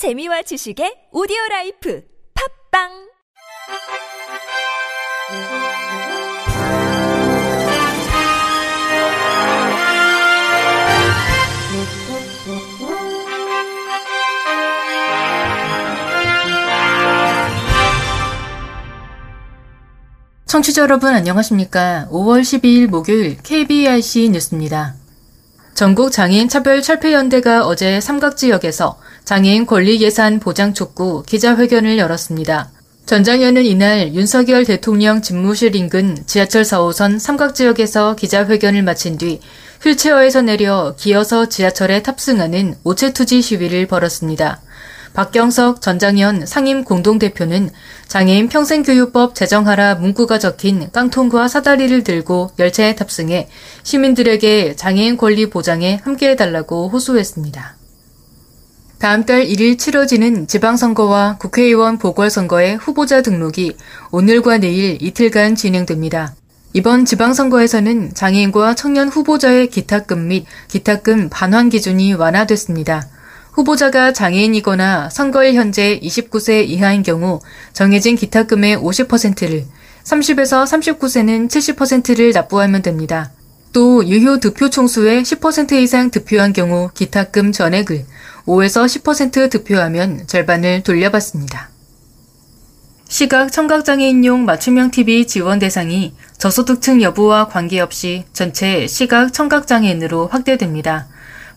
재미와 지식의 오디오 라이프 팝빵 청취자 여러분 안녕하십니까? 5월 12일 목요일 KBIC 뉴스입니다. 전국 장애인 차별 철폐 연대가 어제 삼각지역에서 장애인 권리 예산 보장 촉구 기자회견을 열었습니다. 전 장현은 이날 윤석열 대통령 집무실 인근 지하철 4호선 삼각지역에서 기자회견을 마친 뒤 휠체어에서 내려 기어서 지하철에 탑승하는 오체투지 시위를 벌였습니다. 박경석 전장현 상임 공동대표는 장애인 평생교육법 제정하라 문구가 적힌 깡통과 사다리를 들고 열차에 탑승해 시민들에게 장애인 권리 보장에 함께해달라고 호소했습니다. 다음 달 1일 치러지는 지방선거와 국회의원 보궐선거의 후보자 등록이 오늘과 내일 이틀간 진행됩니다. 이번 지방선거에서는 장애인과 청년 후보자의 기탁금 및 기탁금 반환 기준이 완화됐습니다. 후보자가 장애인이거나 선거일 현재 29세 이하인 경우 정해진 기탁금의 50%를, 30에서 39세는 70%를 납부하면 됩니다. 또 유효 득표 총수의 10% 이상 득표한 경우 기탁금 전액을 5에서 10% 득표하면 절반을 돌려받습니다. 시각 청각장애인용 맞춤형 TV 지원 대상이 저소득층 여부와 관계없이 전체 시각 청각장애인으로 확대됩니다.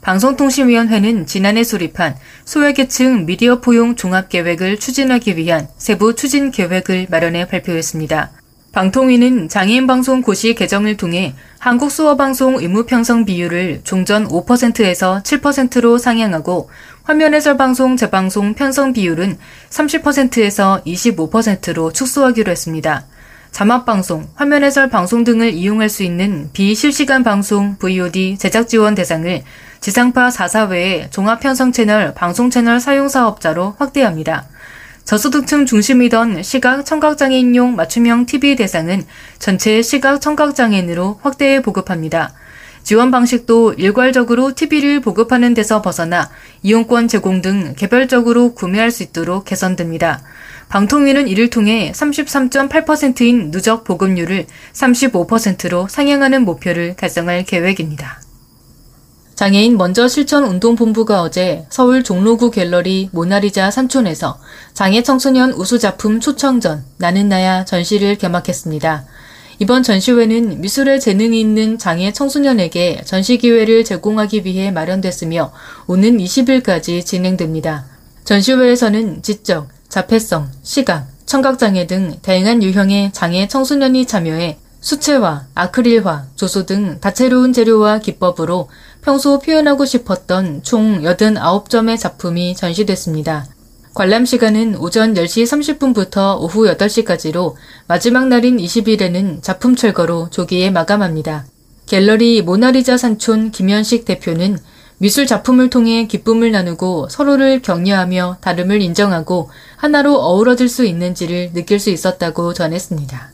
방송통신위원회는 지난해 수립한 소외계층 미디어 포용 종합계획을 추진하기 위한 세부 추진 계획을 마련해 발표했습니다. 방통위는 장애인 방송 고시 개정을 통해 한국 수어 방송 의무 편성 비율을 종전 5%에서 7%로 상향하고 화면 해설 방송 재방송 편성 비율은 30%에서 25%로 축소하기로 했습니다. 자막 방송, 화면 해설 방송 등을 이용할 수 있는 비실시간 방송 VOD 제작 지원 대상을 지상파 4사 외에 종합편성 채널, 방송 채널 사용 사업자로 확대합니다. 저소득층 중심이던 시각 청각장애인용 맞춤형 TV 대상은 전체 시각 청각장애인으로 확대해 보급합니다. 지원 방식도 일괄적으로 TV를 보급하는 데서 벗어나 이용권 제공 등 개별적으로 구매할 수 있도록 개선됩니다. 방통위는 이를 통해 33.8%인 누적 보급률을 35%로 상향하는 목표를 달성할 계획입니다. 장애인 먼저 실천 운동본부가 어제 서울 종로구 갤러리 모나리자 삼촌에서 장애 청소년 우수 작품 초청전 나는 나야 전시를 개막했습니다. 이번 전시회는 미술에 재능이 있는 장애 청소년에게 전시 기회를 제공하기 위해 마련됐으며 오는 20일까지 진행됩니다. 전시회에서는 지적, 자폐성, 시각, 청각장애 등 다양한 유형의 장애 청소년이 참여해 수채화, 아크릴화, 조소 등 다채로운 재료와 기법으로 평소 표현하고 싶었던 총 89점의 작품이 전시됐습니다. 관람 시간은 오전 10시 30분부터 오후 8시까지로 마지막 날인 20일에는 작품 철거로 조기에 마감합니다. 갤러리 모나리자 산촌 김현식 대표는 미술 작품을 통해 기쁨을 나누고 서로를 격려하며 다름을 인정하고 하나로 어우러질 수 있는지를 느낄 수 있었다고 전했습니다.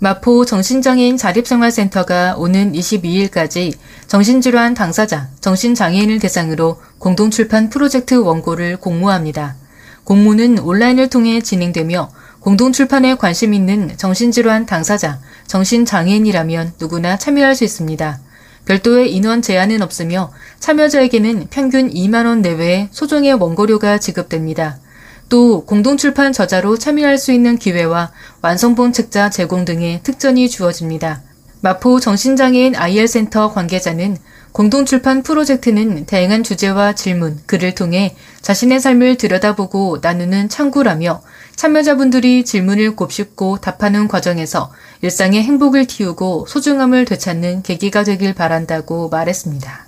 마포 정신장애인 자립생활센터가 오는 22일까지 정신질환 당사자, 정신장애인을 대상으로 공동출판 프로젝트 원고를 공모합니다. 공모는 온라인을 통해 진행되며 공동출판에 관심 있는 정신질환 당사자, 정신장애인이라면 누구나 참여할 수 있습니다. 별도의 인원 제한은 없으며 참여자에게는 평균 2만원 내외의 소정의 원고료가 지급됩니다. 또 공동출판 저자로 참여할 수 있는 기회와 완성본 책자 제공 등의 특전이 주어집니다. 마포 정신장애인 IL센터 관계자는 공동출판 프로젝트는 다양한 주제와 질문, 글을 통해 자신의 삶을 들여다보고 나누는 창구라며 참여자분들이 질문을 곱씹고 답하는 과정에서 일상의 행복을 키우고 소중함을 되찾는 계기가 되길 바란다고 말했습니다.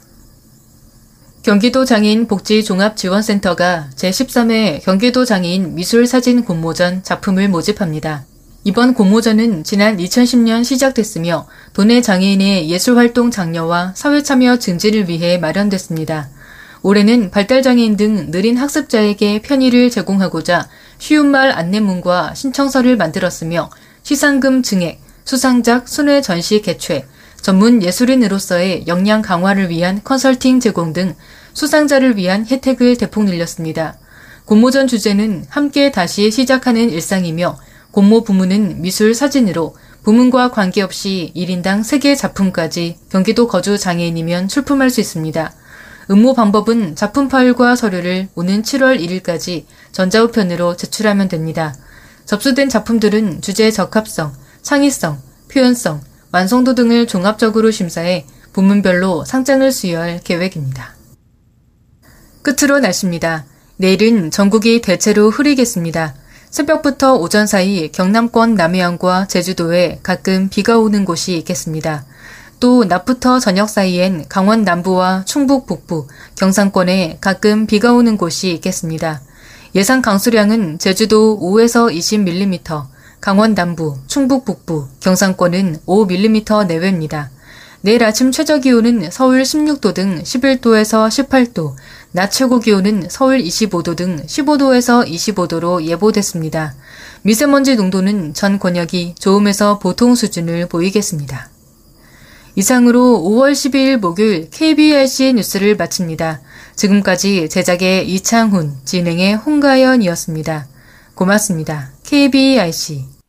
경기도 장애인 복지 종합지원센터가 제13회 경기도 장애인 미술 사진 공모전 작품을 모집합니다. 이번 공모전은 지난 2010년 시작됐으며 도내 장애인의 예술활동 장려와 사회참여 증진을 위해 마련됐습니다. 올해는 발달장애인 등 느린 학습자에게 편의를 제공하고자 쉬운 말 안내문과 신청서를 만들었으며 시상금 증액, 수상작 순회 전시 개최, 전문 예술인으로서의 역량 강화를 위한 컨설팅 제공 등 수상자를 위한 혜택을 대폭 늘렸습니다. 공모전 주제는 함께 다시 시작하는 일상이며 공모 부문은 미술 사진으로 부문과 관계없이 1인당 3개 작품까지 경기도 거주 장애인이면 출품할 수 있습니다. 응모 방법은 작품 파일과 서류를 오는 7월 1일까지 전자우편으로 제출하면 됩니다. 접수된 작품들은 주제 적합성, 창의성, 표현성, 완성도 등을 종합적으로 심사해 부문별로 상장을 수여할 계획입니다. 끝으로 날씨입니다. 내일은 전국이 대체로 흐리겠습니다. 새벽부터 오전 사이 경남권 남해안과 제주도에 가끔 비가 오는 곳이 있겠습니다. 또 낮부터 저녁 사이엔 강원 남부와 충북 북부, 경상권에 가끔 비가 오는 곳이 있겠습니다. 예상 강수량은 제주도 5에서 20mm, 강원 남부, 충북 북부, 경상권은 5mm 내외입니다. 내일 아침 최저 기온은 서울 16도 등 11도에서 18도, 낮 최고 기온은 서울 25도 등 15도에서 25도로 예보됐습니다. 미세먼지 농도는 전 권역이 좋음에서 보통 수준을 보이겠습니다. 이상으로 5월 12일 목요일 KBRC 뉴스를 마칩니다. 지금까지 제작의 이창훈, 진행의 홍가연이었습니다. 고맙습니다. KBRC